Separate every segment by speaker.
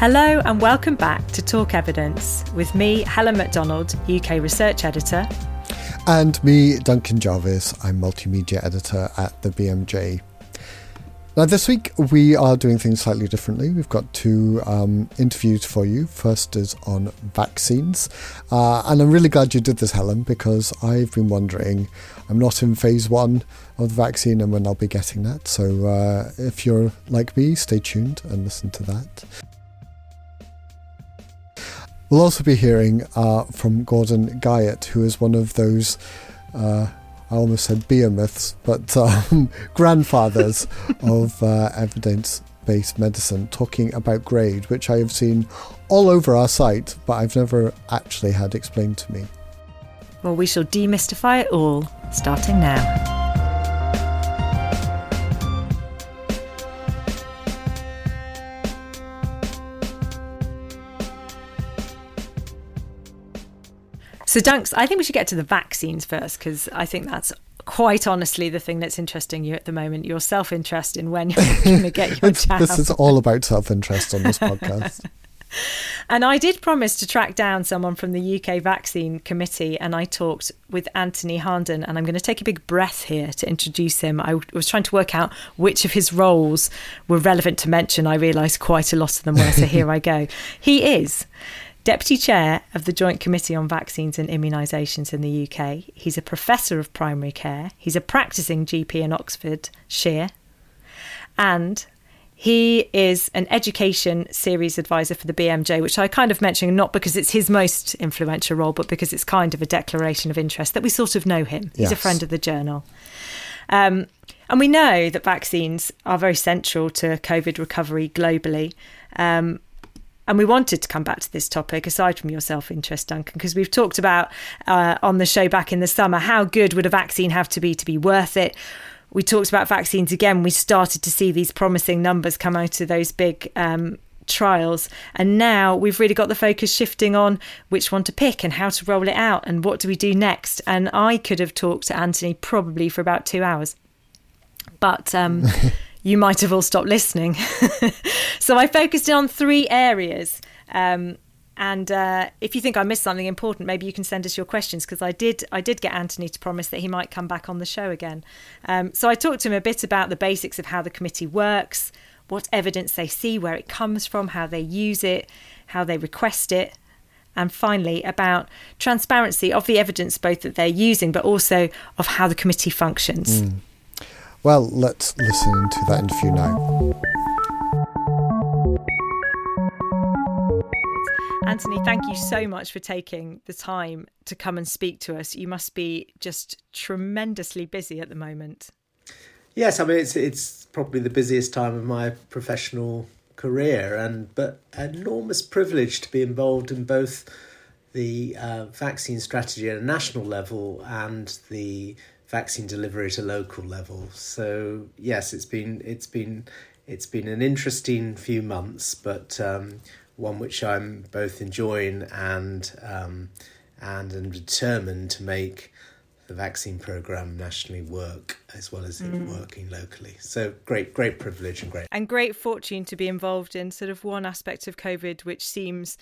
Speaker 1: Hello and welcome back to Talk Evidence with me, Helen MacDonald, UK Research Editor.
Speaker 2: And me, Duncan Jarvis. I'm Multimedia Editor at the BMJ. Now, this week we are doing things slightly differently. We've got two um, interviews for you. First is on vaccines. Uh, and I'm really glad you did this, Helen, because I've been wondering. I'm not in phase one of the vaccine and when I'll be getting that. So uh, if you're like me, stay tuned and listen to that. We'll also be hearing uh, from Gordon Guyatt, who is one of those, uh, I almost said behemoths, but um, grandfathers of uh, evidence based medicine, talking about GRADE, which I have seen all over our site, but I've never actually had explained to me.
Speaker 1: Well, we shall demystify it all starting now. So, Dunks, I think we should get to the vaccines first because I think that's quite honestly the thing that's interesting you at the moment your self interest in when you're going to get your jab.
Speaker 2: this is all about self interest on this podcast.
Speaker 1: and I did promise to track down someone from the UK Vaccine Committee, and I talked with Anthony Harnden. And I'm going to take a big breath here to introduce him. I was trying to work out which of his roles were relevant to mention. I realised quite a lot of them were, so here I go. He is Deputy Chair of the Joint Committee on Vaccines and Immunisations in the UK. He's a Professor of Primary Care. He's a practicing GP in Oxford, Shire. And he is an education series advisor for the BMJ, which I kind of mentioned not because it's his most influential role, but because it's kind of a declaration of interest that we sort of know him. He's a friend of the journal. Um, and we know that vaccines are very central to COVID recovery globally. Um, and we wanted to come back to this topic aside from your self interest, Duncan, because we've talked about uh, on the show back in the summer how good would a vaccine have to be to be worth it. We talked about vaccines again. We started to see these promising numbers come out of those big um, trials. And now we've really got the focus shifting on which one to pick and how to roll it out and what do we do next. And I could have talked to Anthony probably for about two hours. But um, you might have all stopped listening. so I focused in on three areas. Um, and uh, if you think I missed something important, maybe you can send us your questions because I did. I did get Anthony to promise that he might come back on the show again. Um, so I talked to him a bit about the basics of how the committee works, what evidence they see, where it comes from, how they use it, how they request it, and finally about transparency of the evidence both that they're using, but also of how the committee functions. Mm.
Speaker 2: Well, let's listen to that interview now.
Speaker 1: Anthony, thank you so much for taking the time to come and speak to us. You must be just tremendously busy at the moment.
Speaker 3: Yes, I mean it's it's probably the busiest time of my professional career, and but enormous privilege to be involved in both the uh, vaccine strategy at a national level and the vaccine delivery at a local level. So yes, it's been it's been it's been an interesting few months, but um, one which I'm both enjoying and um, and am determined to make the vaccine program nationally work as well as mm. it working locally. So great, great privilege and great
Speaker 1: and great fortune to be involved in sort of one aspect of COVID which seems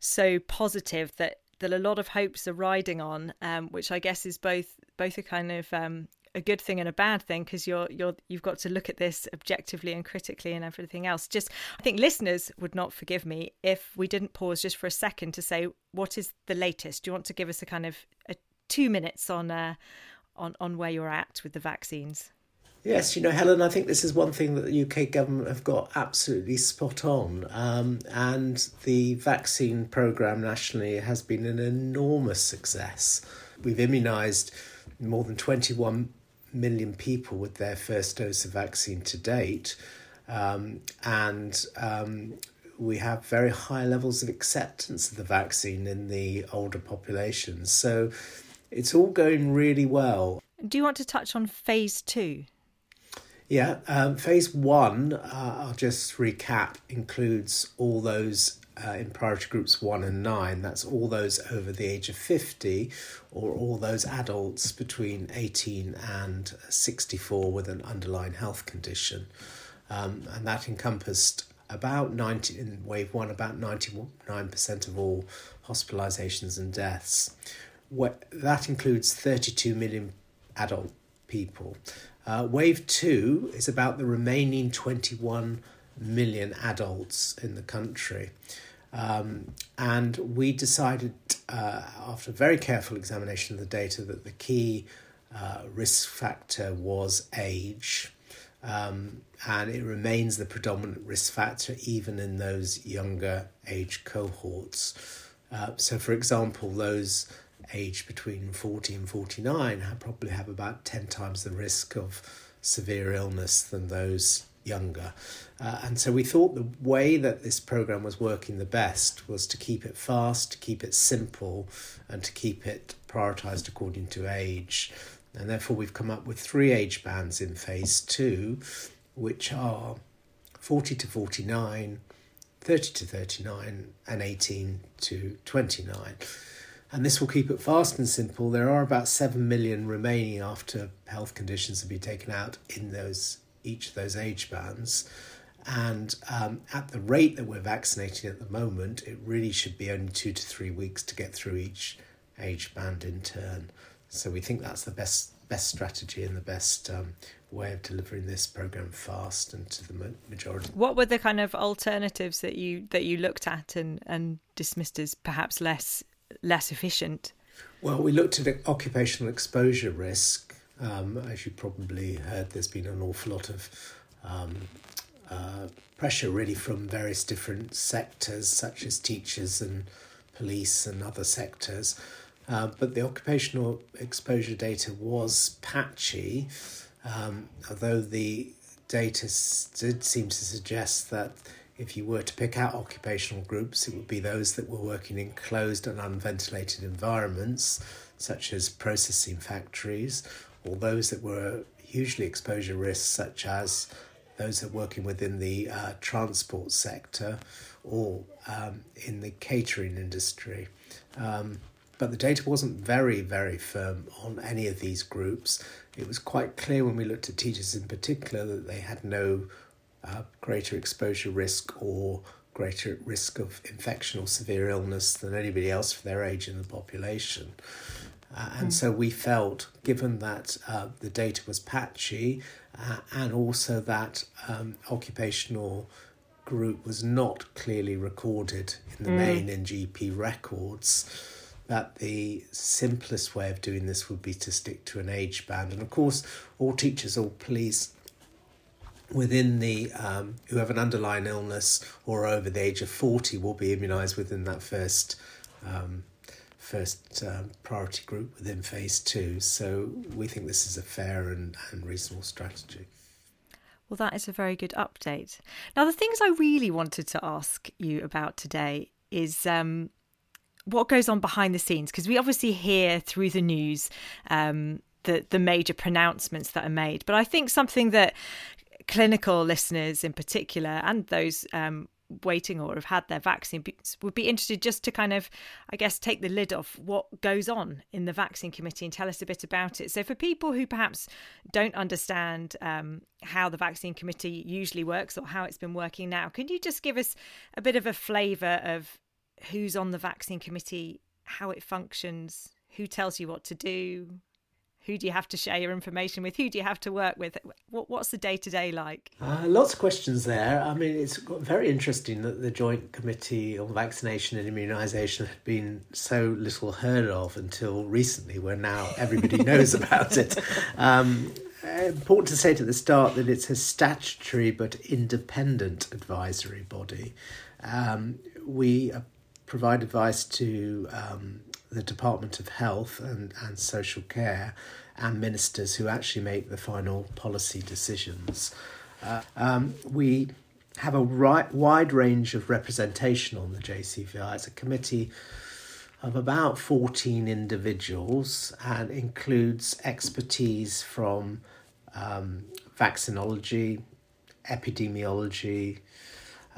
Speaker 1: so positive that that a lot of hopes are riding on, um, which I guess is both both a kind of um, a good thing and a bad thing because you're you're you've got to look at this objectively and critically and everything else. Just I think listeners would not forgive me if we didn't pause just for a second to say what is the latest. Do you want to give us a kind of a two minutes on uh, on on where you're at with the vaccines?
Speaker 3: Yes, you know, Helen, I think this is one thing that the UK government have got absolutely spot on. Um, and the vaccine programme nationally has been an enormous success. We've immunised more than 21 million people with their first dose of vaccine to date. Um, and um, we have very high levels of acceptance of the vaccine in the older populations. So it's all going really well.
Speaker 1: Do you want to touch on phase two?
Speaker 3: Yeah, um, phase one, uh, I'll just recap, includes all those uh, in priority groups one and nine. That's all those over the age of 50 or all those adults between 18 and 64 with an underlying health condition. Um, and that encompassed about 90 in wave one, about 99% of all hospitalizations and deaths. What, that includes 32 million adult people. Uh, wave two is about the remaining 21 million adults in the country. Um, and we decided, uh, after very careful examination of the data, that the key uh, risk factor was age. Um, and it remains the predominant risk factor even in those younger age cohorts. Uh, so, for example, those aged between 40 and 49 have, probably have about 10 times the risk of severe illness than those younger. Uh, and so we thought the way that this program was working the best was to keep it fast, to keep it simple, and to keep it prioritized according to age. And therefore, we've come up with three age bands in phase two, which are 40 to 49, 30 to 39, and 18 to 29. And this will keep it fast and simple. There are about 7 million remaining after health conditions have been taken out in those each of those age bands. And um, at the rate that we're vaccinating at the moment, it really should be only two to three weeks to get through each age band in turn. So we think that's the best best strategy and the best um, way of delivering this program fast and to the majority.
Speaker 1: What were the kind of alternatives that you that you looked at and and dismissed as perhaps less less efficient?
Speaker 3: Well, we looked at occupational exposure risk. Um, as you probably heard, there's been an awful lot of um, uh, pressure really from various different sectors, such as teachers and police and other sectors. Uh, but the occupational exposure data was patchy, um, although the data did seem to suggest that if you were to pick out occupational groups, it would be those that were working in closed and unventilated environments, such as processing factories, or those that were hugely exposure risks, such as those that are working within the uh, transport sector or um, in the catering industry. Um, but the data wasn't very, very firm on any of these groups. It was quite clear when we looked at teachers in particular that they had no uh, greater exposure risk or greater risk of infection or severe illness than anybody else for their age in the population. Uh, and mm. so we felt, given that uh, the data was patchy uh, and also that um, occupational group was not clearly recorded in the mm. main NGP records, that the simplest way of doing this would be to stick to an age band. And of course, all teachers or police within the um, who have an underlying illness or over the age of 40 will be immunized within that first um, first um, priority group within phase two. So we think this is a fair and, and reasonable strategy.
Speaker 1: Well that is a very good update. Now the things i really wanted to ask you about today is um, what goes on behind the scenes? Because we obviously hear through the news um, the the major pronouncements that are made. But i think something that clinical listeners in particular and those um, waiting or have had their vaccine would be interested just to kind of, I guess, take the lid off what goes on in the vaccine committee and tell us a bit about it. So, for people who perhaps don't understand um, how the vaccine committee usually works or how it's been working now, can you just give us a bit of a flavour of who's on the vaccine committee, how it functions, who tells you what to do, who do you have to share your information with? Who do you have to work with? What, what's the day to day like?
Speaker 3: Uh, lots of questions there. I mean, it's very interesting that the Joint Committee on Vaccination and Immunisation had been so little heard of until recently, where now everybody knows about it. Um, important to say at the start that it's a statutory but independent advisory body. Um, we uh, provide advice to um, the Department of Health and, and Social Care and ministers who actually make the final policy decisions. Uh, um, we have a right, wide range of representation on the JCVI. It's a committee of about 14 individuals and includes expertise from um, vaccinology, epidemiology,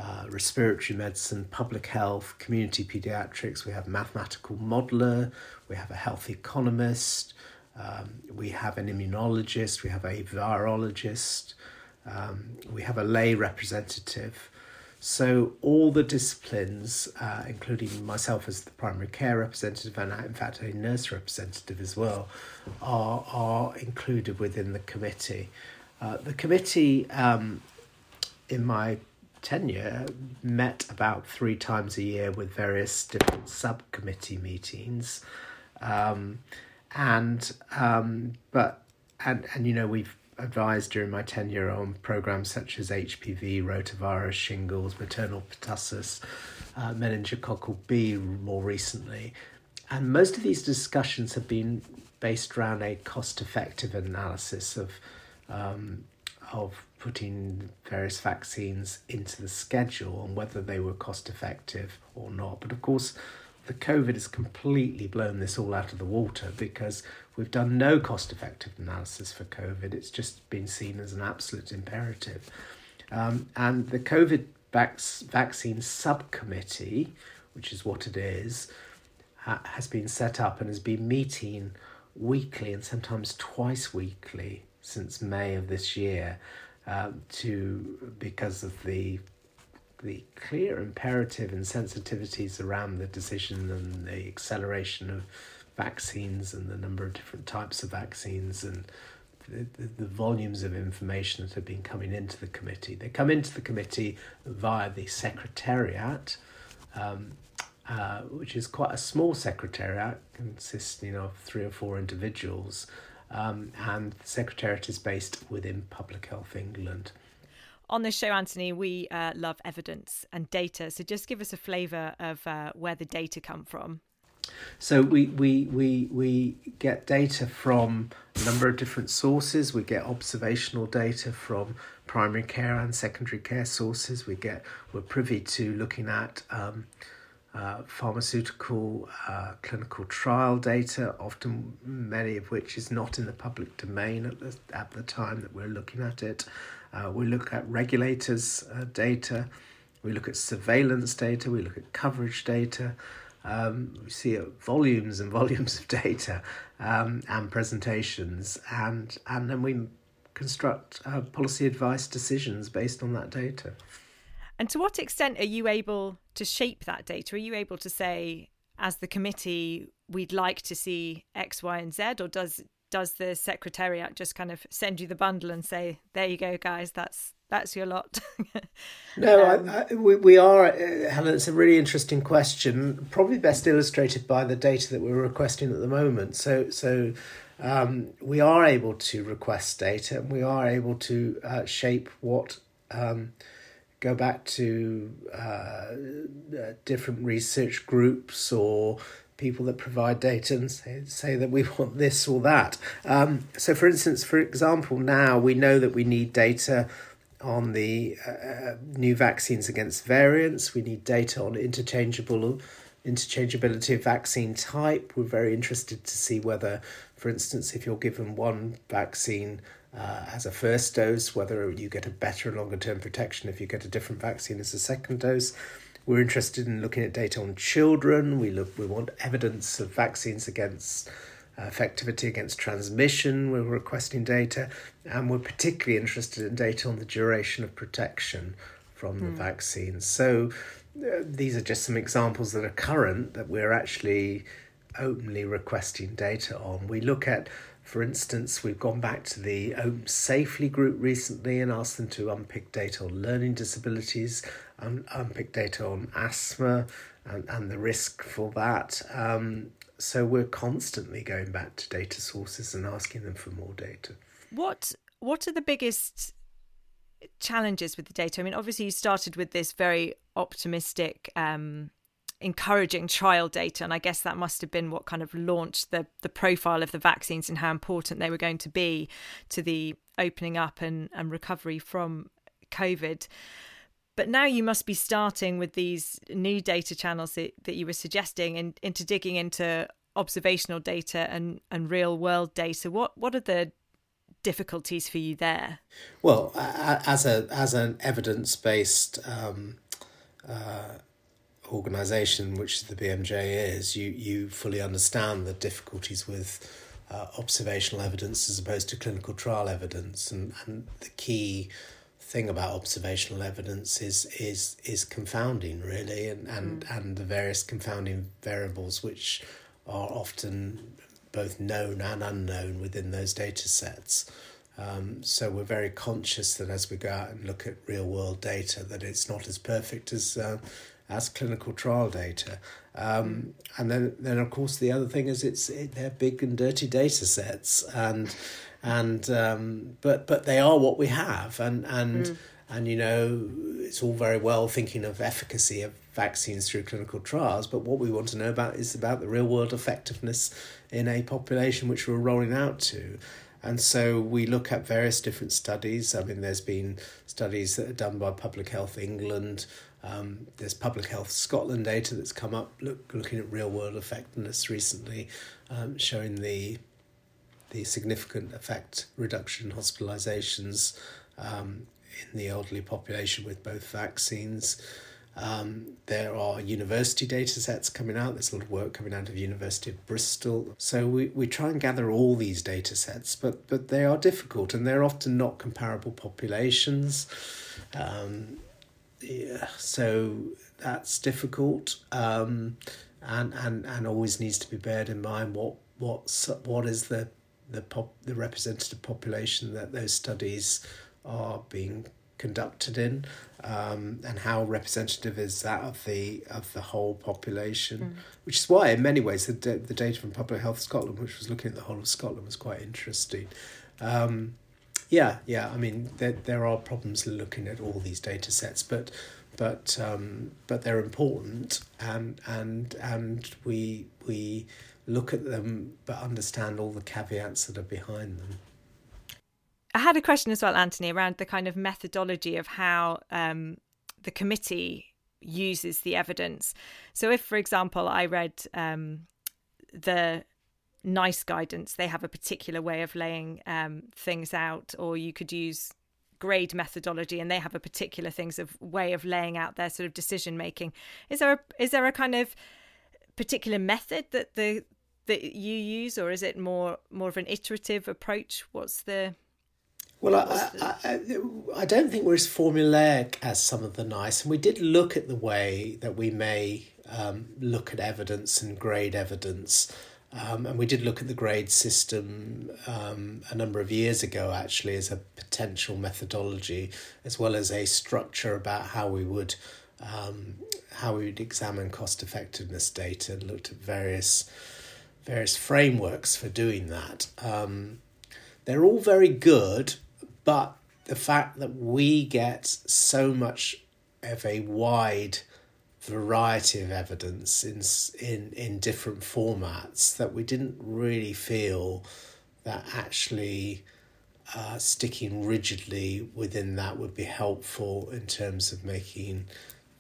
Speaker 3: uh, respiratory medicine, public health, community pediatrics. We have mathematical modeler, we have a health economist, um, we have an immunologist, we have a virologist, um, we have a lay representative. So all the disciplines, uh, including myself as the primary care representative and in fact a nurse representative as well, are are included within the committee. Uh, the committee, um, in my tenure, met about three times a year with various different subcommittee meetings, um, and um, but and and you know we've advised during my tenure on programs such as HPV, rotavirus, shingles, maternal pertussis, uh, meningococcal B more recently. And most of these discussions have been based around a cost effective analysis of, um, of putting various vaccines into the schedule and whether they were cost effective or not. But of course, the COVID has completely blown this all out of the water because we've done no cost effective analysis for COVID. It's just been seen as an absolute imperative. Um, and the COVID vac- vaccine subcommittee, which is what it is, ha- has been set up and has been meeting weekly and sometimes twice weekly since May of this year um, to because of the the clear imperative and sensitivities around the decision and the acceleration of vaccines and the number of different types of vaccines and the, the, the, volumes of information that have been coming into the committee. They come into the committee via the secretariat, um, uh, which is quite a small secretariat consisting of three or four individuals. Um, and the secretariat is based within Public Health England.
Speaker 1: On this show, Anthony, we uh, love evidence and data. So just give us a flavour of uh, where the data come from.
Speaker 3: So we, we, we, we get data from a number of different sources. We get observational data from primary care and secondary care sources. We get we're privy to looking at um, uh, pharmaceutical uh, clinical trial data, often many of which is not in the public domain at the, at the time that we're looking at it. Uh, we look at regulators' uh, data, we look at surveillance data, we look at coverage data. Um, we see volumes and volumes of data um, and presentations, and and then we construct uh, policy advice decisions based on that data.
Speaker 1: And to what extent are you able to shape that data? Are you able to say, as the committee, we'd like to see X, Y, and Z, or does does the secretariat just kind of send you the bundle and say, "There you go, guys. That's that's your lot."
Speaker 3: no, um, I, I, we, we are, uh, Helen. It's a really interesting question. Probably best illustrated by the data that we're requesting at the moment. So, so um, we are able to request data, and we are able to uh, shape what. Um, go back to uh, uh, different research groups or people that provide data and say, say that we want this or that. Um, so, for instance, for example, now we know that we need data on the uh, uh new vaccines against variants. We need data on interchangeable interchangeability of vaccine type. We're very interested to see whether, for instance, if you're given one vaccine uh, as a first dose, whether you get a better longer term protection if you get a different vaccine as a second dose. We're interested in looking at data on children. We look. We want evidence of vaccines against uh, effectivity against transmission. We're requesting data, and we're particularly interested in data on the duration of protection from mm. the vaccine. So uh, these are just some examples that are current that we're actually openly requesting data on. We look at for instance, we've gone back to the OpenSAFELY group recently and asked them to unpick data on learning disabilities, un- unpick data on asthma and, and the risk for that. Um, so we're constantly going back to data sources and asking them for more data.
Speaker 1: What What are the biggest challenges with the data? I mean, obviously, you started with this very optimistic um, encouraging trial data. And I guess that must have been what kind of launched the, the profile of the vaccines and how important they were going to be to the opening up and, and recovery from COVID. But now you must be starting with these new data channels that, that you were suggesting and into digging into observational data and, and real world data. What what are the difficulties for you there?
Speaker 3: Well, as a as an evidence based um, uh, organisation, which the BMJ is, you, you fully understand the difficulties with uh, observational evidence as opposed to clinical trial evidence. And, and the key thing about observational evidence is is is confounding really and and, mm. and the various confounding variables which are often both known and unknown within those data sets. Um, so we're very conscious that as we go out and look at real world data, that it's not as perfect as uh, as clinical trial data. Um, and then, then of course the other thing is it's it, they're big and dirty data sets, and and um, but but they are what we have, and and. Mm. And you know, it's all very well thinking of efficacy of vaccines through clinical trials, but what we want to know about is about the real world effectiveness in a population which we're rolling out to. And so we look at various different studies. I mean, there's been studies that are done by Public Health England. Um, there's Public Health Scotland data that's come up look, looking at real world effectiveness recently, um, showing the the significant effect reduction in hospitalizations um, in the elderly population with both vaccines. Um, there are university data sets coming out. There's a lot of work coming out of University of Bristol. So we, we try and gather all these data sets, but, but they are difficult and they're often not comparable populations. Um, yeah, so that's difficult um, and, and, and always needs to be bared in mind what, what, what is the, the, pop, the representative population that those studies are being conducted in, um, and how representative is that of the of the whole population? Mm. Which is why, in many ways, the the data from Public Health Scotland, which was looking at the whole of Scotland, was quite interesting. Um, yeah, yeah. I mean, there there are problems looking at all these data sets, but but um, but they're important, and and and we we look at them, but understand all the caveats that are behind them.
Speaker 1: I had a question as well, Anthony, around the kind of methodology of how um, the committee uses the evidence. So, if, for example, I read um, the NICE guidance, they have a particular way of laying um, things out, or you could use GRADE methodology and they have a particular things of way of laying out their sort of decision making. Is there a is there a kind of particular method that the that you use or is it more more of an iterative approach? What's the
Speaker 3: well, I, I, I, don't think we're as formulaic as some of the NICE, and we did look at the way that we may um, look at evidence and grade evidence. Um, and we did look at the GRADE system um, a number of years ago, actually, as a potential methodology, as well as a structure about how we would um, how we would examine cost effectiveness data, and looked at various various frameworks for doing that. Um, they're all very good, but the fact that we get so much of a wide variety of evidence in in in different formats that we didn't really feel that actually uh, sticking rigidly within that would be helpful in terms of making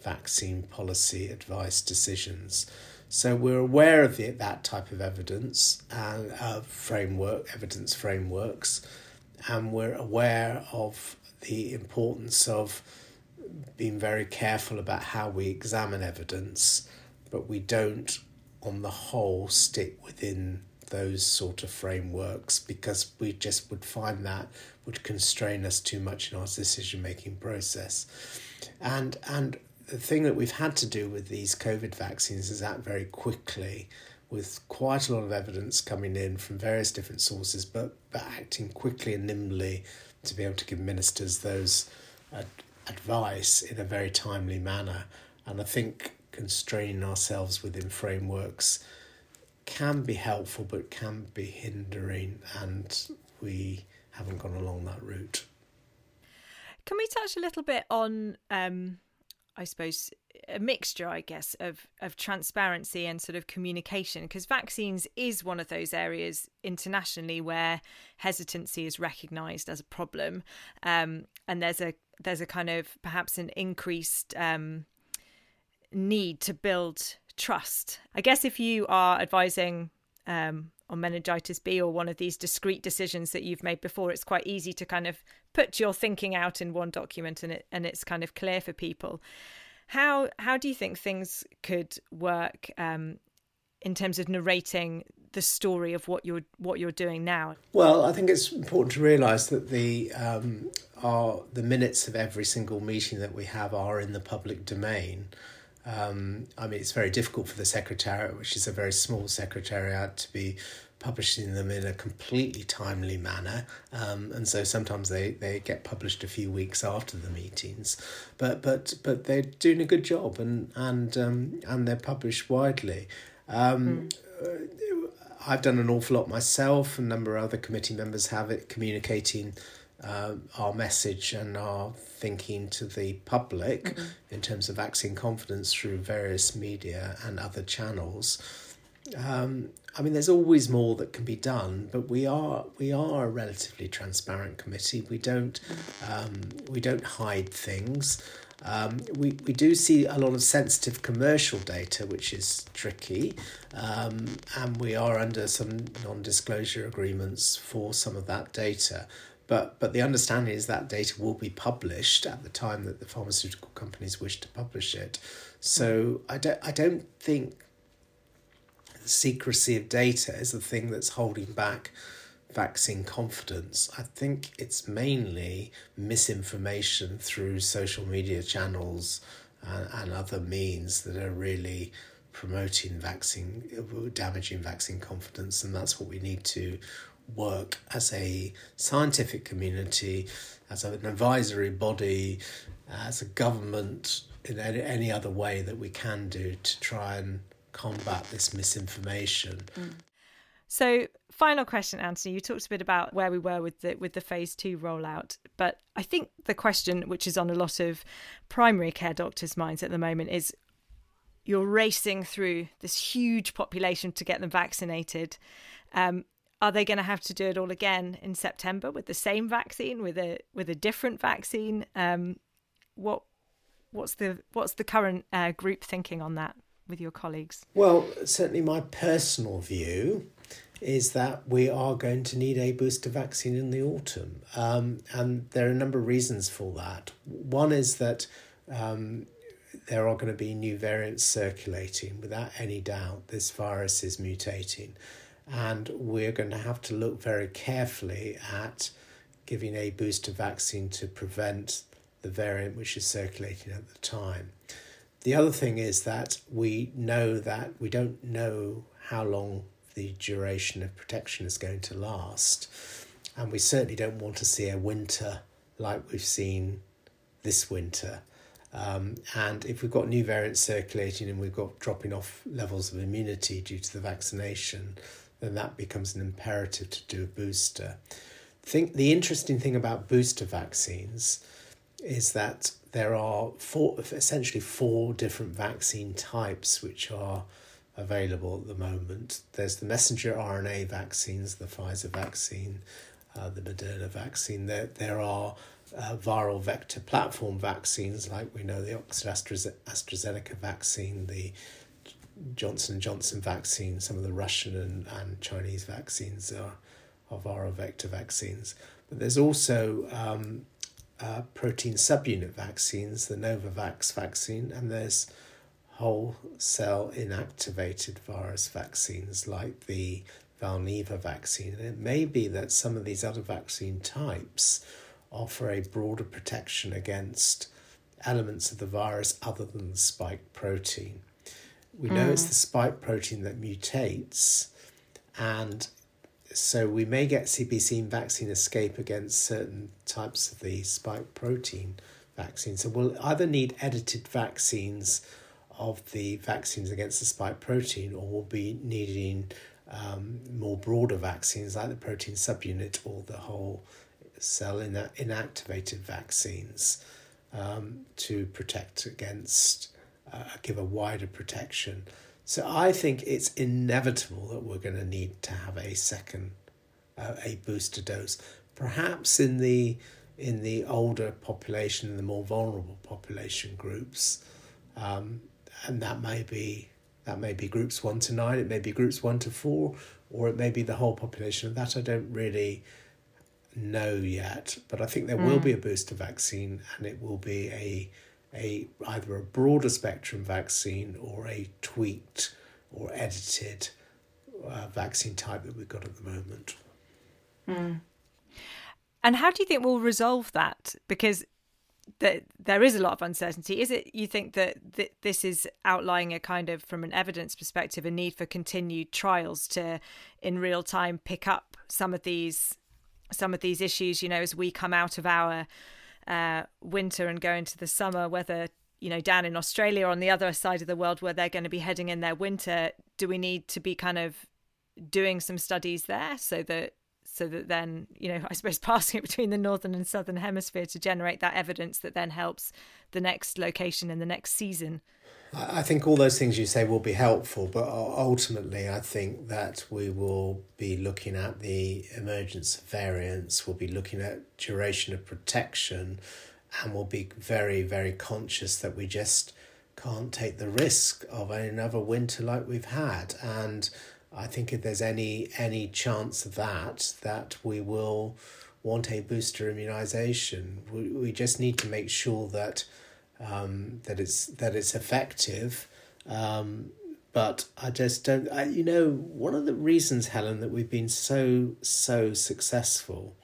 Speaker 3: vaccine policy advice decisions. So we're aware of the, that type of evidence and uh, framework, evidence frameworks, and we're aware of the importance of being very careful about how we examine evidence, but we don't, on the whole, stick within those sort of frameworks because we just would find that would constrain us too much in our decision making process. And and the thing that we've had to do with these COVID vaccines is act very quickly with quite a lot of evidence coming in from various different sources, but, but acting quickly and nimbly to be able to give ministers those uh, advice in a very timely manner. And I think constraining ourselves within frameworks can be helpful, but can be hindering, and we haven't gone along that route.
Speaker 1: Can we touch a little bit on um, I suppose a mixture, I guess, of of transparency and sort of communication, because vaccines is one of those areas internationally where hesitancy is recognised as a problem, um, and there's a there's a kind of perhaps an increased um, need to build trust. I guess if you are advising um, on meningitis B or one of these discrete decisions that you've made before, it's quite easy to kind of put your thinking out in one document and it and it's kind of clear for people. How how do you think things could work um, in terms of narrating the story of what you're what you're doing now?
Speaker 3: Well, I think it's important to realise that the um, are the minutes of every single meeting that we have are in the public domain. Um, I mean, it's very difficult for the secretariat, which is a very small secretariat, to be publishing them in a completely timely manner. Um, and so sometimes they, they get published a few weeks after the meetings, but but but they're doing a good job and and um, and they're published widely. Um, mm. I've done an awful lot myself. A number of other committee members have it communicating uh, our message and our thinking to the public mm-hmm. in terms of vaccine confidence through various media and other channels. Um, I mean, there's always more that can be done, but we are we are a relatively transparent committee. We don't um, we don't hide things. Um, we, we do see a lot of sensitive commercial data, which is tricky, um, and we are under some non disclosure agreements for some of that data. But, but the understanding is that data will be published at the time that the pharmaceutical companies wish to publish it. So I don't, I don't think the secrecy of data is the thing that's holding back vaccine confidence. I think it's mainly misinformation through social media channels and, and other means that are really promoting vaccine, damaging vaccine confidence, and that's what we need to work as a scientific community, as an advisory body, as a government, in any, other way that we can do to try and combat this misinformation. Mm.
Speaker 1: So, final question, Anthony. You talked a bit about where we were with the with the phase two rollout, but I think the question, which is on a lot of primary care doctors' minds at the moment, is you're racing through this huge population to get them vaccinated. Um, are they going to have to do it all again in September with the same vaccine, with a with a different vaccine? Um, what what's the what's the current uh, group thinking on that with your colleagues?
Speaker 3: Well, certainly my personal view is that we are going to need a booster vaccine in the autumn, um, and there are a number of reasons for that. One is that um, there are going to be new variants circulating without any doubt. This virus is mutating and we're going to have to look very carefully at giving a booster vaccine to prevent the variant which is circulating at the time. The other thing is that we know that we don't know how long the duration of protection is going to last, and we certainly don't want to see a winter like we've seen this winter. Um, and if we've got new variants circulating and we've got dropping off levels of immunity due to the vaccination, then that becomes an imperative to do a booster. Think the interesting thing about booster vaccines is that there are four, essentially four different vaccine types which are available at the moment. There's the messenger RNA vaccines, the Pfizer vaccine, uh, the Moderna vaccine. There, there are uh, viral vector platform vaccines, like we know the Oxford AstraZeneca vaccine, the Johnson Johnson vaccine, some of the Russian and, and Chinese vaccines are, are viral vector vaccines. But there's also um, uh, protein subunit vaccines, the Novavax vaccine, and there's whole cell inactivated virus vaccines like the Valneva vaccine. And it may be that some of these other vaccine types offer a broader protection against elements of the virus other than the spike protein. We know mm. it's the spike protein that mutates, and so we may get CBC vaccine escape against certain types of the spike protein vaccine. So we'll either need edited vaccines of the vaccines against the spike protein, or we'll be needing um, more broader vaccines like the protein subunit or the whole cell in- inactivated vaccines um, to protect against uh, give a wider protection. So I think it's inevitable that we're going to need to have a second, uh, a booster dose, perhaps in the in the older population, the more vulnerable population groups, um, and that may be that may be groups one to nine, it may be groups one to four, or it may be the whole population. That I don't really know yet, but I think there mm. will be a booster vaccine, and it will be a a either a broader spectrum vaccine or a tweaked or edited uh, vaccine type that we've got at the moment.
Speaker 1: Mm. And how do you think we'll resolve that? Because that there is a lot of uncertainty. Is it you think that th- this is outlining a kind of, from an evidence perspective, a need for continued trials to, in real time, pick up some of these, some of these issues? You know, as we come out of our uh, winter and go into the summer, whether you know down in Australia or on the other side of the world where they're going to be heading in their winter, do we need to be kind of doing some studies there so that so that then you know i suppose passing it between the northern and southern hemisphere to generate that evidence that then helps the next location in the next season.
Speaker 3: I think all those things you say will be helpful but ultimately i think that we will be looking at the emergence of variants we'll be looking at duration of protection and we'll be very very conscious that we just can't take the risk of another winter like we've had. And I think if there's any any chance of that, that we will want a booster immunization. We, we just need to make sure that um, that it's that it's effective. Um, but I just don't. I, you know, one of the reasons, Helen, that we've been so so successful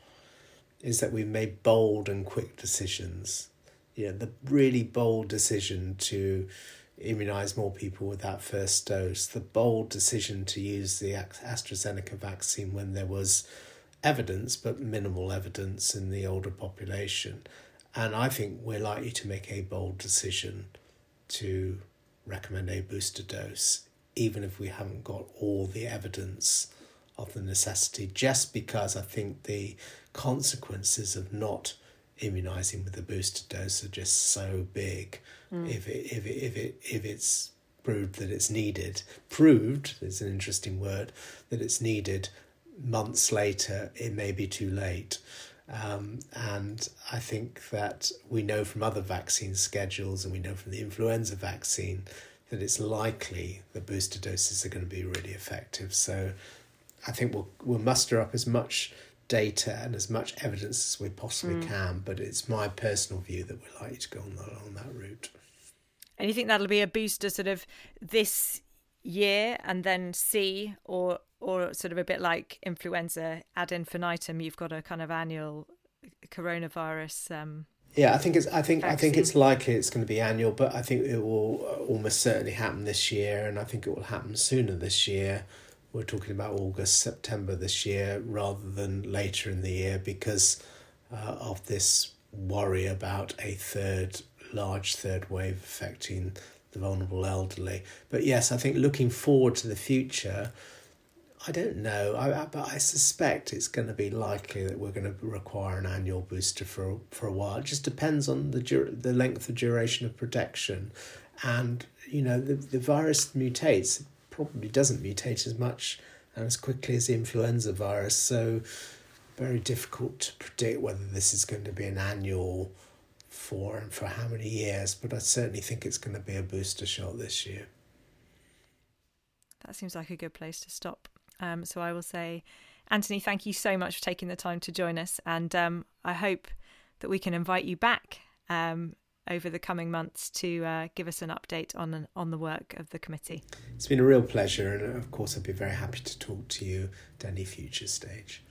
Speaker 3: is that we've made bold and quick decisions. You know, the really bold decision to immunize more people with that first dose, the bold decision to use the AstraZeneca vaccine when there was evidence, but minimal evidence in the older population. And I think we're likely to make a bold decision to recommend a booster dose, even if we haven't got all the evidence of the necessity, just because I think the consequences of not immunizing with a booster dose are just so big. Mm. If it if it if it if it's proved that it's needed, proved is an interesting word that it's needed. Months later, it may be too late. Um, and I think that we know from other vaccine schedules and we know from the influenza vaccine that it's likely that booster doses are going to be really effective. So I think we'll, we'll muster up as much data and as much evidence as we possibly mm. can. But it's my personal view that we're likely to go on that, on that route.
Speaker 1: And you think that'll be a booster sort of this year and then see, or or sort of a bit like influenza ad infinitum? You've got a kind of annual coronavirus. Um,
Speaker 3: yeah, I think it's. I think. Vaccine. I think it's likely it's going to be annual, but I think it will almost certainly happen this year, and I think it will happen sooner this year we're talking about August, September this year rather than later in the year because uh, of this worry about a third, large third wave affecting the vulnerable elderly. But yes, I think looking forward to the future, I don't know, I, but I suspect it's going to be likely that we're going to require an annual booster for for a while. It just depends on the the length of duration of protection, and you know the the virus mutates probably doesn't mutate as much and as quickly as the influenza virus. So, very difficult to predict whether this is going to be an annual for and for how many years, but I certainly think it's going to be a booster shot this year.
Speaker 1: That seems like a good place to stop. Um, so I will say, Anthony, thank you so much for taking the time to join us, and um, I hope that we can invite you back um, over the coming months to uh, give us an update on on the work of the committee.
Speaker 3: It's been a real pleasure, and of course, I'd be very happy to talk to you at any future stage.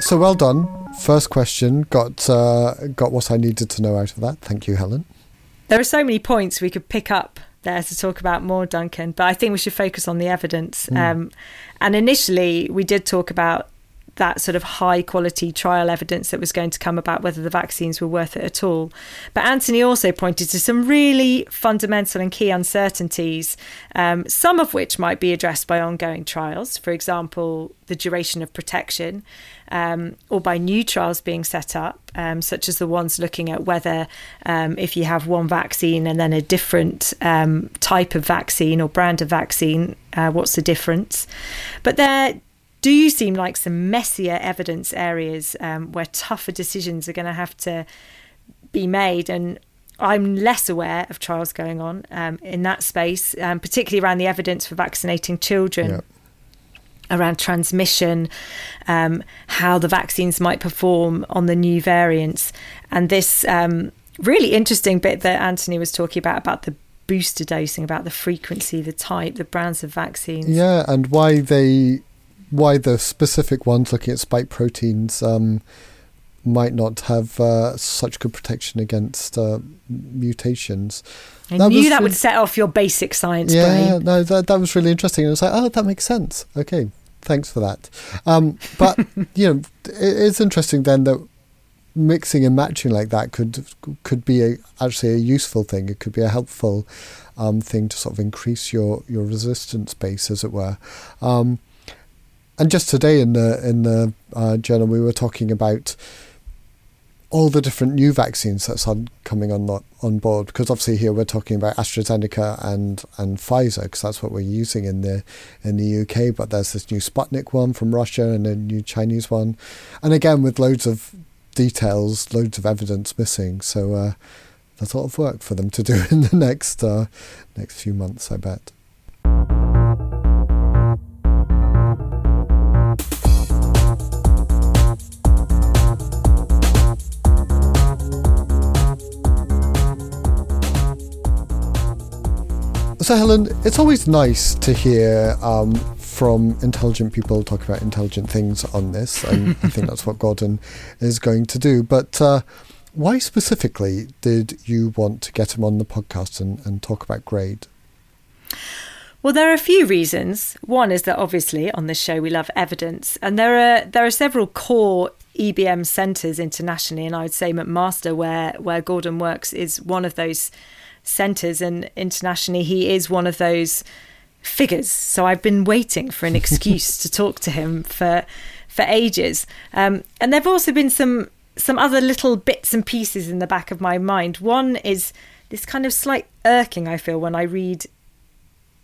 Speaker 2: So well done. First question got uh, got what I needed to know out of that. Thank you, Helen.
Speaker 1: There are so many points we could pick up there to talk about more, Duncan, but I think we should focus on the evidence. Mm. Um, and initially, we did talk about that sort of high quality trial evidence that was going to come about whether the vaccines were worth it at all. But Anthony also pointed to some really fundamental and key uncertainties, um, some of which might be addressed by ongoing trials, for example, the duration of protection. Um, or by new trials being set up, um, such as the ones looking at whether, um, if you have one vaccine and then a different um, type of vaccine or brand of vaccine, uh, what's the difference? But there do you seem like some messier evidence areas um, where tougher decisions are going to have to be made. And I'm less aware of trials going on um, in that space, um, particularly around the evidence for vaccinating children. Yep. Around transmission, um, how the vaccines might perform on the new variants, and this um, really interesting bit that Anthony was talking about about the booster dosing, about the frequency, the type, the brands of vaccines.
Speaker 2: Yeah, and why they, why the specific ones looking at spike proteins um, might not have uh, such good protection against uh, mutations.
Speaker 1: I that knew that would set off your basic science
Speaker 2: yeah,
Speaker 1: brain.
Speaker 2: no, that that was really interesting. It was like, oh, that makes sense. Okay, thanks for that. Um, but you know, it's interesting then that mixing and matching like that could could be a, actually a useful thing. It could be a helpful um, thing to sort of increase your, your resistance base, as it were. Um, and just today in the in the uh, journal, we were talking about all the different new vaccines that's on, coming on on board. Because obviously here we're talking about AstraZeneca and and Pfizer, because that's what we're using in the in the UK. But there's this new Sputnik one from Russia and a new Chinese one, and again with loads of details, loads of evidence missing. So uh, there's a lot of work for them to do in the next uh, next few months, I bet. So, Helen, it's always nice to hear um, from intelligent people talk about intelligent things on this, and I think that's what Gordon is going to do. But uh, why specifically did you want to get him on the podcast and, and talk about GRADE?
Speaker 1: Well, there are a few reasons. One is that obviously on this show we love evidence, and there are there are several core EBM centres internationally, and I would say McMaster, where where Gordon works, is one of those centres, and internationally he is one of those figures. So I've been waiting for an excuse to talk to him for for ages. Um, and there've also been some some other little bits and pieces in the back of my mind. One is this kind of slight irking I feel when I read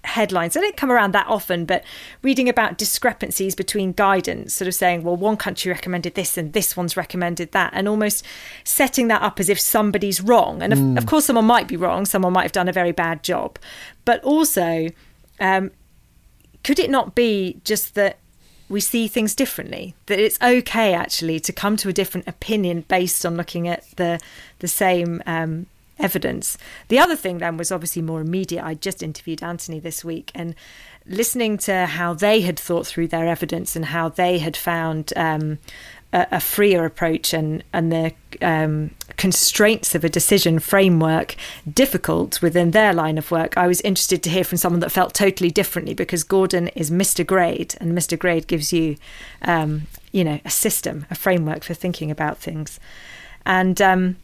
Speaker 1: headlines. I don't come around that often, but reading about discrepancies between guidance, sort of saying, well, one country recommended this and this one's recommended that, and almost setting that up as if somebody's wrong. And mm. of, of course, someone might be wrong, someone might have done a very bad job, but also um, could it not be just that we see things differently? That it's okay actually to come to a different opinion based on looking at the the same um, evidence. The other thing then was obviously more immediate. I just interviewed Anthony this week and listening to how they had thought through their evidence and how they had found um, a, a freer approach and and the um, constraints of a decision framework difficult within their line of work. I was interested to hear from someone that felt totally differently because Gordon is Mr. GRADE, and Mr. GRADE gives you, um, you know, a system, a framework for thinking about things. And um,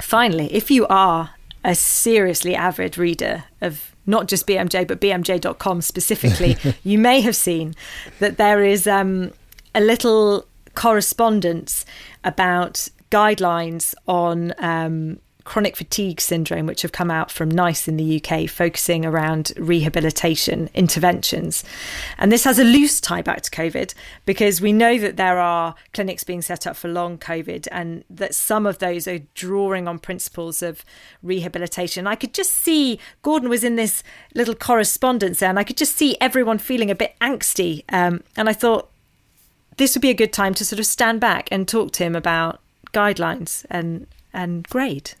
Speaker 1: finally, if you are a seriously avid reader of not just BMJ but BMJ.com specifically, you may have seen that there is um, a little correspondence about guidelines on um, chronic fatigue syndrome, which have come out from NICE in the UK, focusing around rehabilitation interventions. And this has a loose tie back to COVID because we know that there are clinics being set up for long COVID and that some of those are drawing on principles of rehabilitation. I could just see Gordon was in this little correspondence there, and I could just see everyone feeling a bit angsty. Um, and I thought, this would be a good time to sort of stand back and talk to him about guidelines and and GRADE.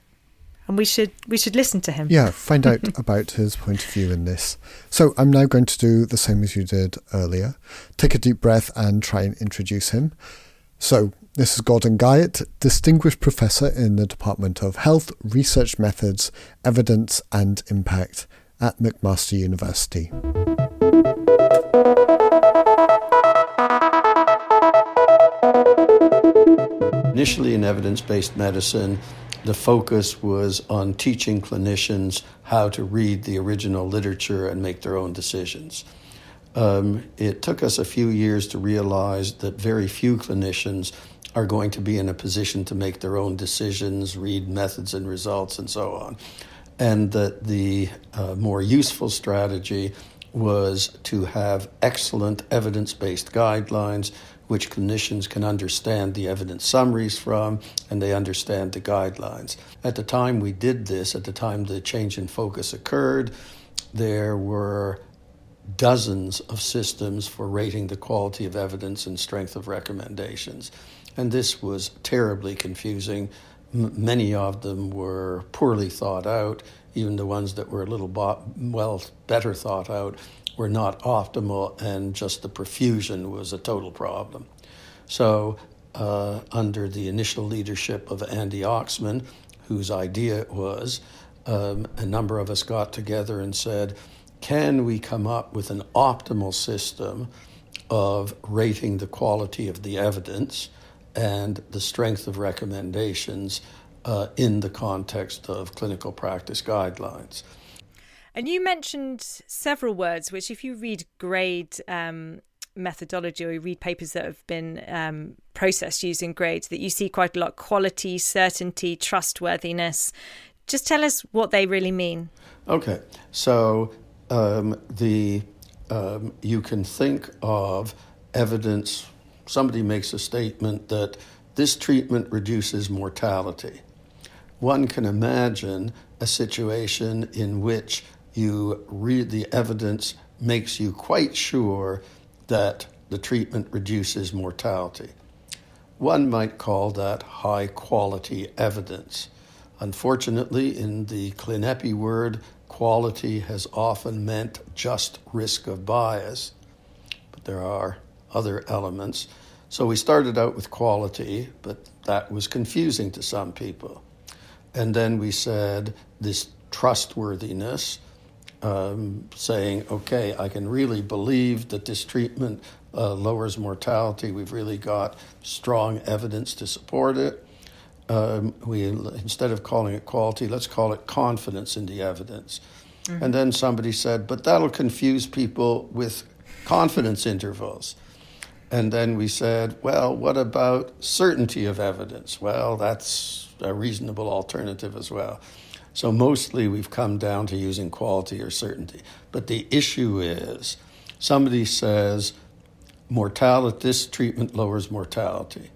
Speaker 1: And we should we should listen to him.
Speaker 2: Yeah, find out about his point of view in this. So I'm now going to do the same as you did earlier. Take a deep breath and try and introduce him. So this is Gordon Guyatt, Distinguished Professor in the Department of Health, Research Methods, Evidence and Impact at McMaster University.
Speaker 4: Initially, in evidence based medicine, the focus was on teaching clinicians how to read the original literature and make their own decisions. Um, it took us a few years to realize that very few clinicians are going to be in a position to make their own decisions, read methods and results, and so on. And that the uh, more useful strategy was to have excellent evidence based guidelines which clinicians can understand the evidence summaries from and they understand the guidelines. At the time we did this, at the time the change in focus occurred, there were dozens of systems for rating the quality of evidence and strength of recommendations. And this was terribly confusing m- many of them were poorly thought out. Even the ones that were a little bo- well better thought out were not optimal, and just the perfusion was a total problem. So, uh, under the initial leadership of Andy Oxman, whose idea it was, um, a number of us got together and said, can we come up with an optimal system of rating the quality of the evidence and the strength of recommendations uh, in the context of clinical practice guidelines?
Speaker 1: And you mentioned several words, which, if you read GRADE um, methodology or you read papers that have been um, processed using grades, that you see quite a lot quality, certainty, trustworthiness. Just tell us what they really mean.
Speaker 4: Okay, so um, the um, you can think of evidence. Somebody makes a statement that this treatment reduces mortality. One can imagine a situation in which you read the evidence makes you quite sure that the treatment reduces mortality. One might call that high quality evidence. Unfortunately, in the ClinEpi word, quality has often meant just risk of bias, but there are other elements. So we started out with quality, but that was confusing to some people. And then we said this trustworthiness, um, saying, okay, I can really believe that this treatment uh, lowers mortality. We've really got strong evidence to support it um, we instead of calling it quality, let's call it confidence in the evidence. Mm-hmm. And then somebody said, but that'll confuse people with confidence intervals. And then we said, well, what about certainty of evidence? Well, that's a reasonable alternative as well. So mostly we've come down to using quality or certainty. But the issue is somebody says, mortality, this treatment lowers mortality.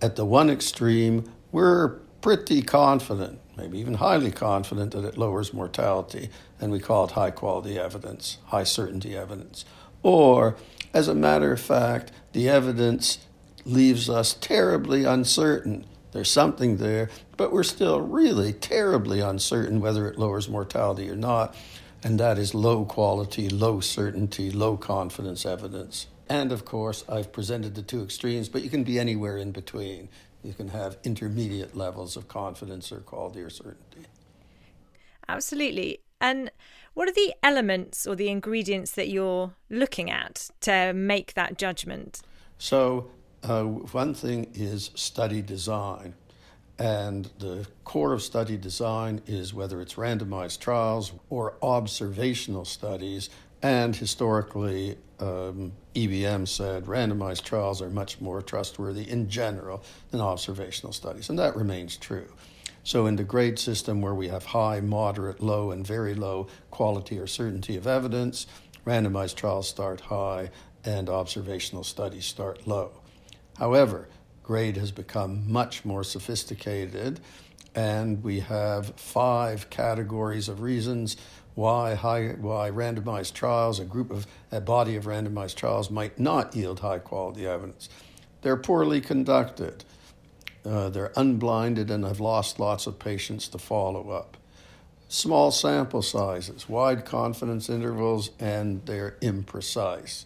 Speaker 4: At the one extreme, we're pretty confident, maybe even highly confident, that it lowers mortality, and we call it high quality evidence, high certainty evidence. Or, as a matter of fact, the evidence leaves us terribly uncertain. There's something there, but we're still really terribly uncertain whether it lowers mortality or not, and that is low quality, low certainty, low confidence evidence. And of course, I've presented the two extremes, but you can be anywhere in between you can have intermediate levels of confidence or quality or certainty.
Speaker 1: Absolutely. And what are the elements or the ingredients that you're looking at to make that judgment?
Speaker 4: So, uh, one thing is study design. And the core of study design is whether it's randomized trials or observational studies. And historically, um, EBM said randomized trials are much more trustworthy in general than observational studies, and that remains true. So, in the GRADE system where we have high, moderate, low, and very low quality or certainty of evidence, randomized trials start high and observational studies start low. However, GRADE has become much more sophisticated, and we have five categories of reasons why high, why randomized trials, a group of a body of randomized trials might not yield high quality evidence. They're poorly conducted. Uh, they're unblinded and have lost lots of patients to follow up. Small sample sizes, wide confidence intervals, and they're imprecise.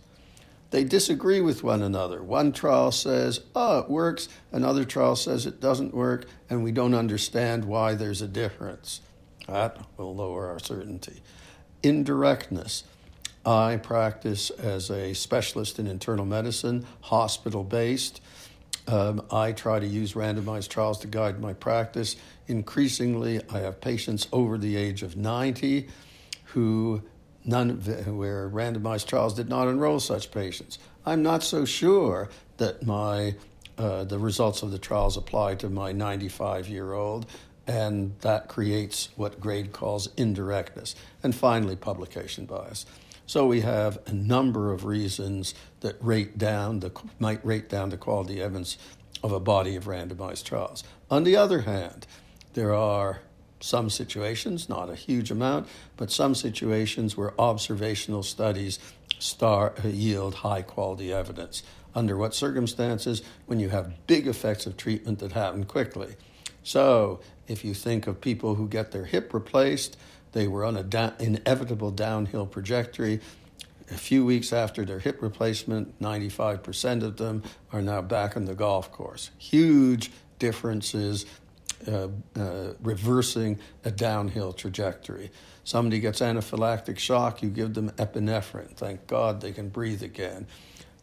Speaker 4: They disagree with one another. One trial says, oh, it works, another trial says it doesn't work, and we don't understand why there's a difference. That will lower our certainty. Indirectness. I practice as a specialist in internal medicine, hospital based. Um, I try to use randomized trials to guide my practice. Increasingly, I have patients over the age of 90 who none where randomized trials did not enroll such patients. I'm not so sure that my uh, the results of the trials apply to my 95 year old and that creates what GRADE calls indirectness. And finally, publication bias. So we have a number of reasons that rate down the might rate down the quality evidence of a body of randomized trials. On the other hand, there are some situations, not a huge amount, but some situations where observational studies star, yield high quality evidence. Under what circumstances? When you have big effects of treatment that happen quickly. So, if you think of people who get their hip replaced, they were on an inevitable downhill trajectory. A few weeks after their hip replacement, 95% of them are now back on the golf course. Huge differences uh, uh, reversing a downhill trajectory. Somebody gets anaphylactic shock, you give them epinephrine. Thank God they can breathe again.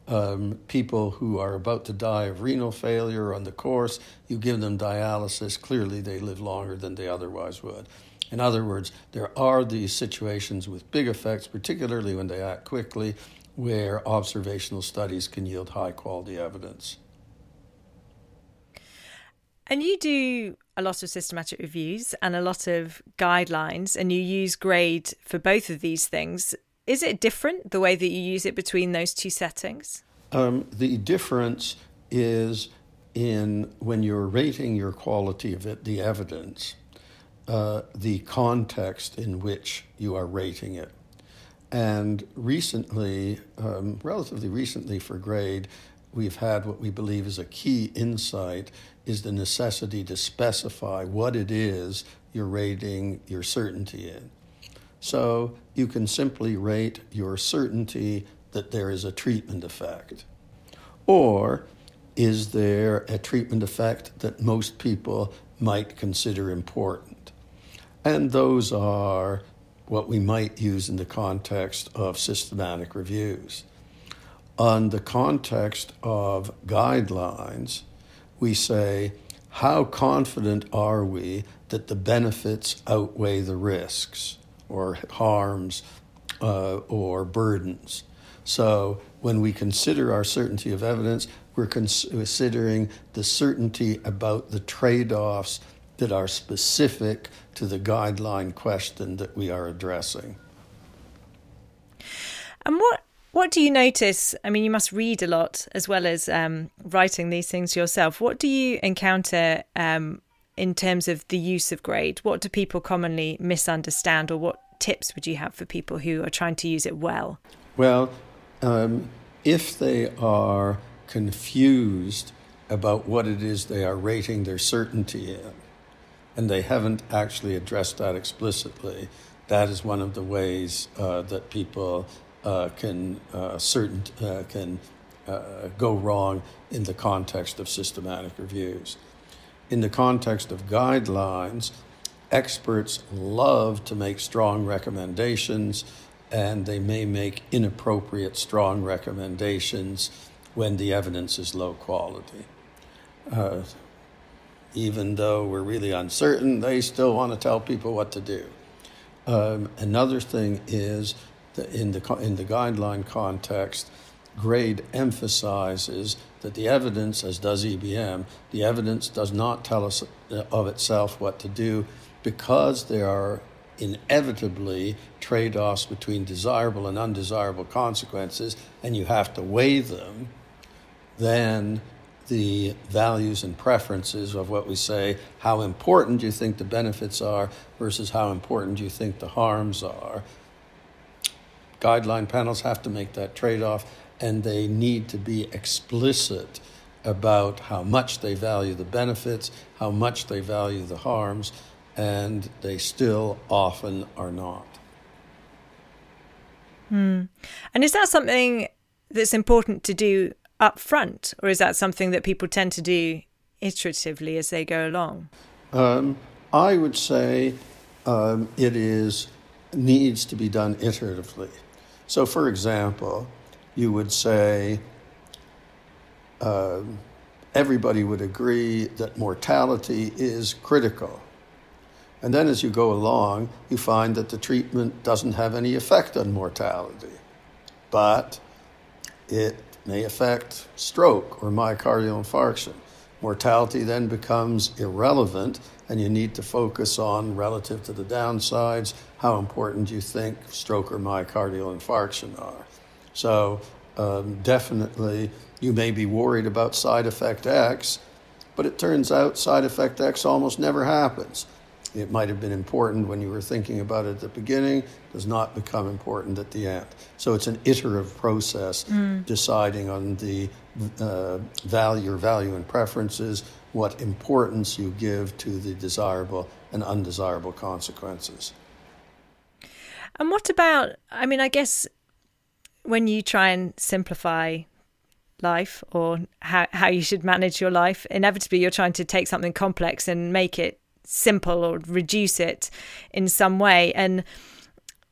Speaker 4: Um, people who are about to die of renal failure on the course, you give them dialysis. Clearly, they live longer than they otherwise would. In other words, there are these situations with big effects, particularly when they act quickly, where observational studies can yield high quality evidence.
Speaker 1: And you do a lot of systematic reviews and a lot of guidelines, and you use GRADE for both of these things. Is it different the way that you use it between those two settings?
Speaker 4: Um, the difference is in when you're rating your quality of it, the evidence, uh, the context in which you are rating it. And recently, um, relatively recently for GRADE, we've had what we believe is a key insight is the necessity to specify what it is you're rating your certainty in. So you can simply rate your certainty that there is a treatment effect. Or is there a treatment effect that most people might consider important? And those are what we might use in the context of systematic reviews on the context of guidelines, we say, how confident are we that the benefits outweigh the risks or harms uh, or burdens? So when we consider our certainty of evidence, we're considering the certainty about the trade offs that are specific to the guideline question that we are addressing.
Speaker 1: And what what do you notice? I mean, you must read a lot as well as um, writing these things yourself. What do you encounter um, in terms of the use of GRADE? What do people commonly misunderstand, or what tips would you have for people who are trying to use it well?
Speaker 4: Well, um, if they are confused about what it is they are rating their certainty in, and they haven't actually addressed that explicitly, that is one of the ways uh, that people uh, can uh, certain uh, can uh, go wrong in the context of systematic reviews. In the context of guidelines, experts love to make strong recommendations, and they may make inappropriate strong recommendations when the evidence is low quality. Uh, even though we're really uncertain, they still want to tell people what to do. Um, another thing is in the, in the guideline context, GRADE emphasizes that the evidence, as does EBM, the evidence does not tell us uh, of itself what to do because there are inevitably trade offs between desirable and undesirable consequences, and you have to weigh them, then the values and preferences of what we say, how important you think the benefits are versus how important you think the harms are, guideline panels have to make that trade off, and they need to be explicit about how much they value the benefits, how much they value the harms, and they still often are not.
Speaker 1: Hmm. And is that something that's important to do up front, or is that something that people tend to do iteratively as they go along?
Speaker 4: Um, I would say um, it is needs to be done iteratively. So, for example, you would say uh, everybody would agree that mortality is critical. And then as you go along, you find that the treatment doesn't have any effect on mortality, but it may affect stroke or myocardial infarction. Mortality then becomes irrelevant, and you need to focus on, relative to the downsides, how important you think stroke or myocardial infarction are. So, um, definitely, you may be worried about side effect X, but it turns out side effect X almost never happens. It might have been important when you were thinking about it at the beginning, does not become important at the end. So it's an iterative process mm. deciding on the uh, value, your value and preferences, what importance you give to the desirable and undesirable consequences.
Speaker 1: And what about, I mean, I guess when you try and simplify life or how, how you should manage your life, inevitably you're trying to take something complex and make it simple or reduce it in some way. And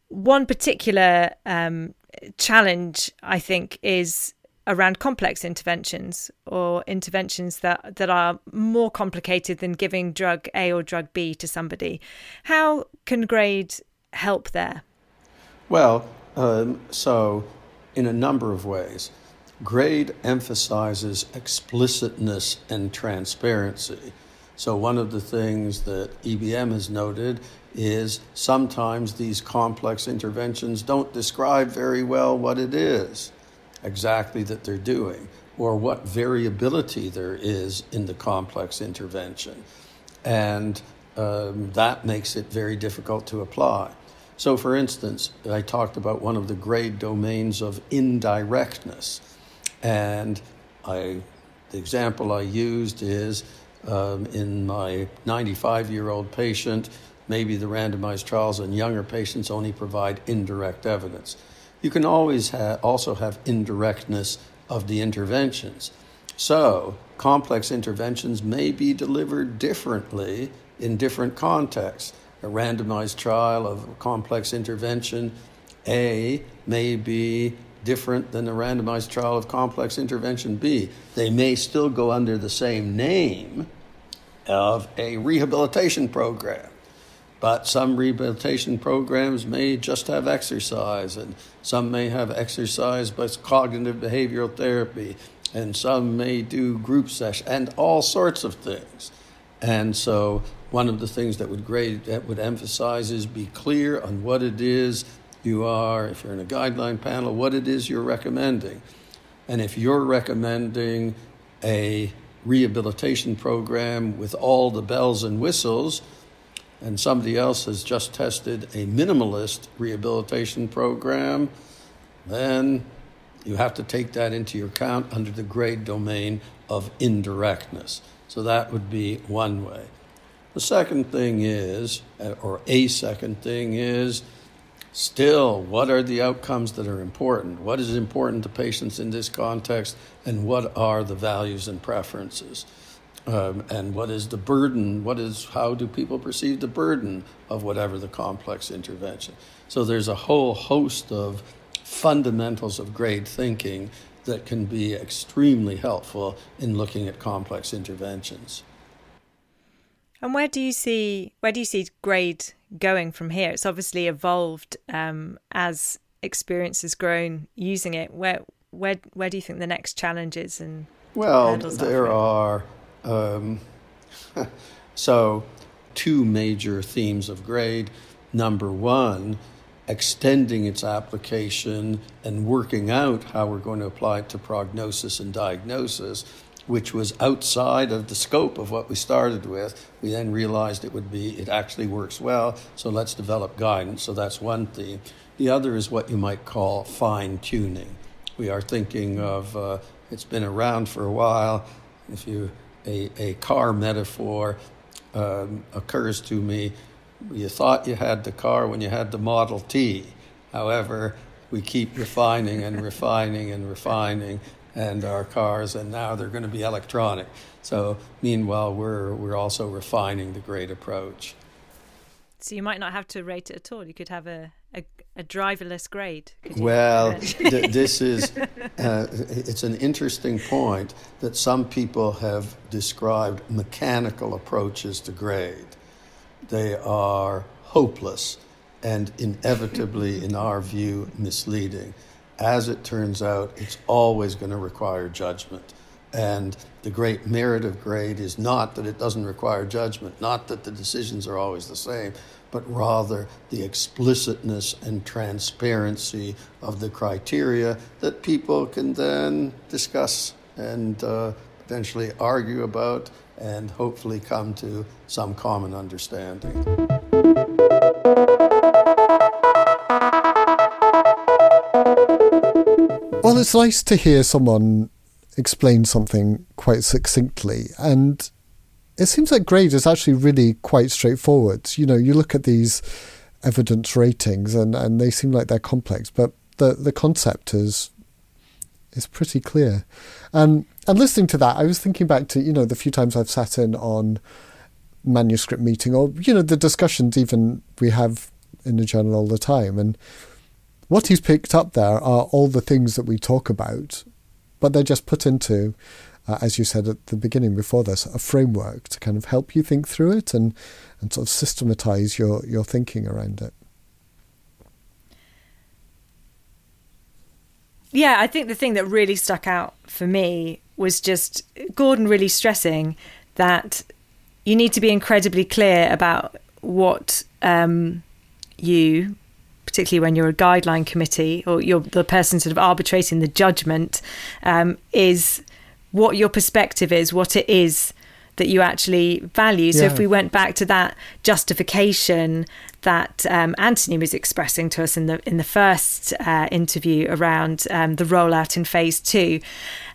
Speaker 1: one particular um, challenge, I think, is around complex interventions or interventions that, that are more complicated than giving drug A or drug B to somebody. How can GRADE help there?
Speaker 4: Well, um, so in a number of ways. GRADE emphasizes explicitness and transparency. So, one of the things that EBM has noted is sometimes these complex interventions don't describe very well what it is exactly that they're doing or what variability there is in the complex intervention. And um, that makes it very difficult to apply. So, for instance, I talked about one of the GRADE domains of indirectness. And I, the example I used is um, in my 95 year old patient, maybe the randomized trials in younger patients only provide indirect evidence. You can always ha- also have indirectness of the interventions. So, complex interventions may be delivered differently in different contexts a randomized trial of complex intervention A may be different than a randomized trial of complex intervention B. They may still go under the same name of a rehabilitation program. But some rehabilitation programs may just have exercise, and some may have exercise but cognitive behavioral therapy, and some may do group sessions, and all sorts of things. And so one of the things that would GRADE that would emphasize is be clear on what it is you are, if you're in a guideline panel, what it is you're recommending. And if you're recommending a rehabilitation program with all the bells and whistles, and somebody else has just tested a minimalist rehabilitation program, then you have to take that into your account under the GRADE domain of indirectness. So that would be one way. The second thing is, uh, or a second thing is, still, what are the outcomes that are important? What is important to patients in this context, and what are the values and preferences? Um, and what is the burden? What is how do people perceive the burden of whatever the complex intervention? So there's a whole host of fundamentals of GRADE thinking that can be extremely helpful in looking at complex interventions.
Speaker 1: And where do you see where do you see GRADE going from here? It's obviously evolved um, as experience has grown using it. Where where where do you think the next challenges and
Speaker 4: well there are um, so two major themes of GRADE. Number one, extending its application and working out how we're going to apply it to prognosis and diagnosis which was outside of the scope of what we started with. We then realized it would be, it actually works well, so let's develop guidance. So that's one theme. The other is what you might call fine tuning. We are thinking of, uh, it's been around for a while. If you, a, a car metaphor um, occurs to me. You thought you had the car when you had the Model T. However, we keep refining and refining and refining and our cars, and now they're going to be electronic. So meanwhile, we're we're also refining the GRADE approach.
Speaker 1: So you might not have to rate it at all. You could have a a, driverless GRADE.
Speaker 4: Well, th- this is uh, it's an interesting point that some people have described mechanical approaches to GRADE. They are hopeless and inevitably, in our view, misleading as it turns out, it's always going to require judgment. And the great merit of GRADE is not that it doesn't require judgment, not that the decisions are always the same, but rather the explicitness and transparency of the criteria that people can then discuss and uh, potentially argue about and hopefully come to some common understanding.
Speaker 2: Well, it's nice to hear someone explain something quite succinctly. And it seems like GRADE is actually really quite straightforward. You know, you look at these evidence ratings and, and they seem like they're complex, but the, the concept is is pretty clear. And and listening to that, I was thinking back to, you know, the few times I've sat in on manuscript meeting or, you know, the discussions even we have in the journal all the time. And what he's picked up there are all the things that we talk about, but they're just put into, uh, as you said at the beginning before this, a framework to kind of help you think through it and, and sort of systematize your, your thinking around it.
Speaker 1: Yeah, I think the thing that really stuck out for me was just Gordon really stressing that you need to be incredibly clear about what um, you, particularly when you're a guideline committee or you're the person sort of arbitrating the judgment, um, is what your perspective is, what it is that you actually value. So
Speaker 2: Yeah.
Speaker 1: if we went back to that justification that um, Anthony was expressing to us in the in the first uh, interview around um, the rollout in phase two,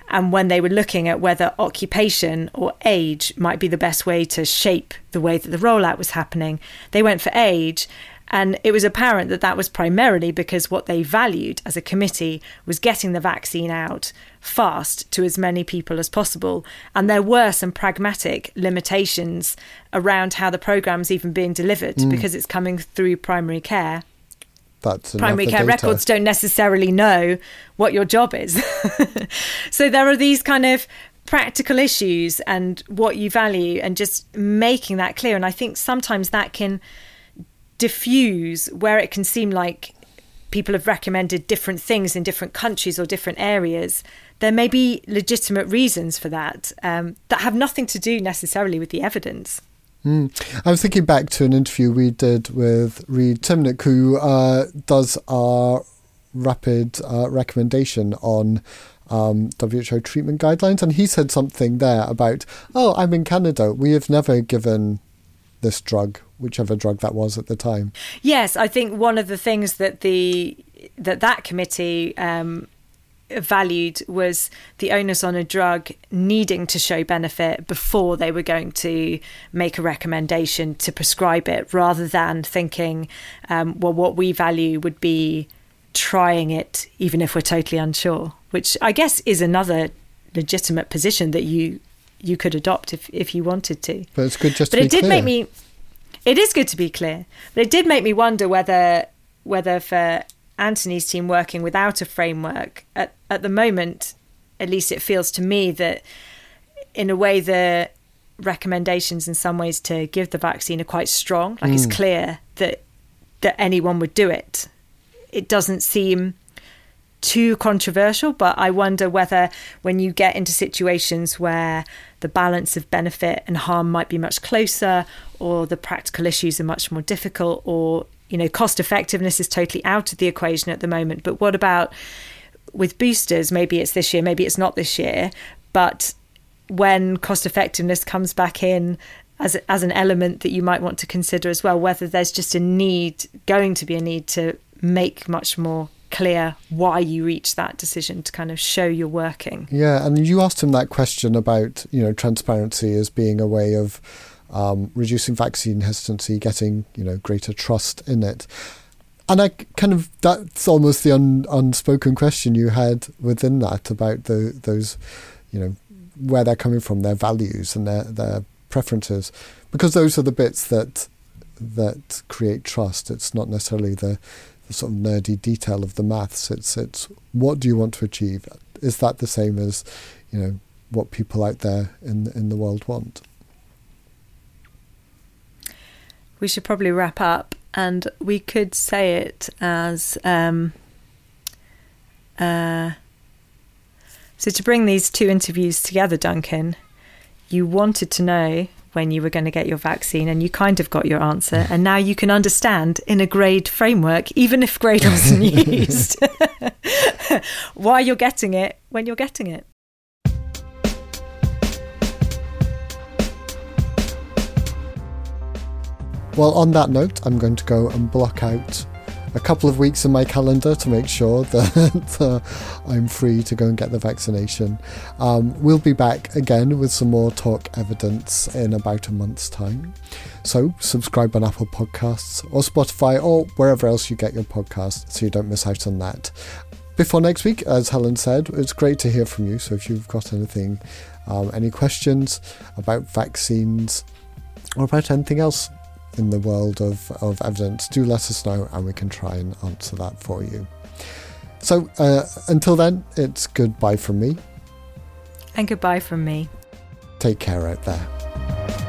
Speaker 1: and when they were looking at whether occupation or age might be the best way to shape the way that the rollout was happening, they went for age. And it was apparent that that was primarily because what they valued as a committee was getting the vaccine out fast to as many people as possible. And there were some pragmatic limitations around how the program's even being delivered hmm. because it's coming through primary care
Speaker 2: That's
Speaker 1: primary care
Speaker 2: data.
Speaker 1: records don't necessarily know what your job is. so there are these kind of practical issues and what you value and just making that clear. And I think sometimes that can diffuse where it can seem like people have recommended different things in different countries or different areas. There may be legitimate reasons for that um, that have nothing to do necessarily with the evidence.
Speaker 2: Mm. I was thinking back to an interview we did with Reed Siemieniuk, who uh, does our rapid uh, recommendation on um, WHO treatment guidelines, and he said something there about, "Oh, I'm in Canada. We have never given this drug, whichever drug that was at the time."
Speaker 1: Yes, I think one of the things that the that that committee um, valued was the onus on a drug needing to show benefit before they were going to make a recommendation to prescribe it, rather than thinking, um, well, what we value would be trying it, even if we're totally unsure. Which I guess is another legitimate position that you you could adopt if if you wanted to.
Speaker 2: But it's good just
Speaker 1: But
Speaker 2: to be
Speaker 1: it did
Speaker 2: clear.
Speaker 1: make me. It is good to be clear, but it did make me wonder whether whether for Anthony's team working without a framework at at the moment, at least it feels to me that in a way the recommendations in some ways to give the vaccine are quite strong. Like it's mm. clear that that anyone would do it. It doesn't seem too controversial, but I wonder whether when you get into situations where the balance of benefit and harm might be much closer, or the practical issues are much more difficult, or you know, cost effectiveness is totally out of the equation at the moment. But what about with boosters? Maybe it's this year, maybe it's not this year, but when cost effectiveness comes back in as as an element that you might want to consider as well, whether there's just a need, going to be a need to make much more clear why you reach that decision to kind of show you're working.
Speaker 2: Yeah, and you asked him that question about you know transparency as being a way of um, reducing vaccine hesitancy, getting you know greater trust in it. And I kind of that's almost the un, unspoken question you had within that about the those you know where they're coming from, their values and their their preferences, because those are the bits that that create trust. It's not necessarily the sort of nerdy detail of the maths. It's it's what do you want to achieve? Is that the same as you know what people out there in in the world want?
Speaker 1: We should probably wrap up, and we could say it as um, uh, so to bring these two interviews together, Duncan. You wanted to know when you were going to get your vaccine, and you kind of got your answer, and now you can understand in a GRADE framework, even if GRADE wasn't used, why you're getting it when you're getting it.
Speaker 2: Well, on that note, I'm going to go and block out a couple of weeks in my calendar to make sure that uh, I'm free to go and get the vaccination. Um, we'll be back again with some more talk evidence in about a month's time. So subscribe on Apple Podcasts or Spotify or wherever else you get your podcasts so you don't miss out on that. Before next week, as Helen said, it's great to hear from you. So if you've got anything, um, any questions about vaccines or about anything else in the world of, of evidence, do let us know and we can try and answer that for you. So uh, until then, it's goodbye from me.
Speaker 1: And goodbye from me.
Speaker 2: Take care out there.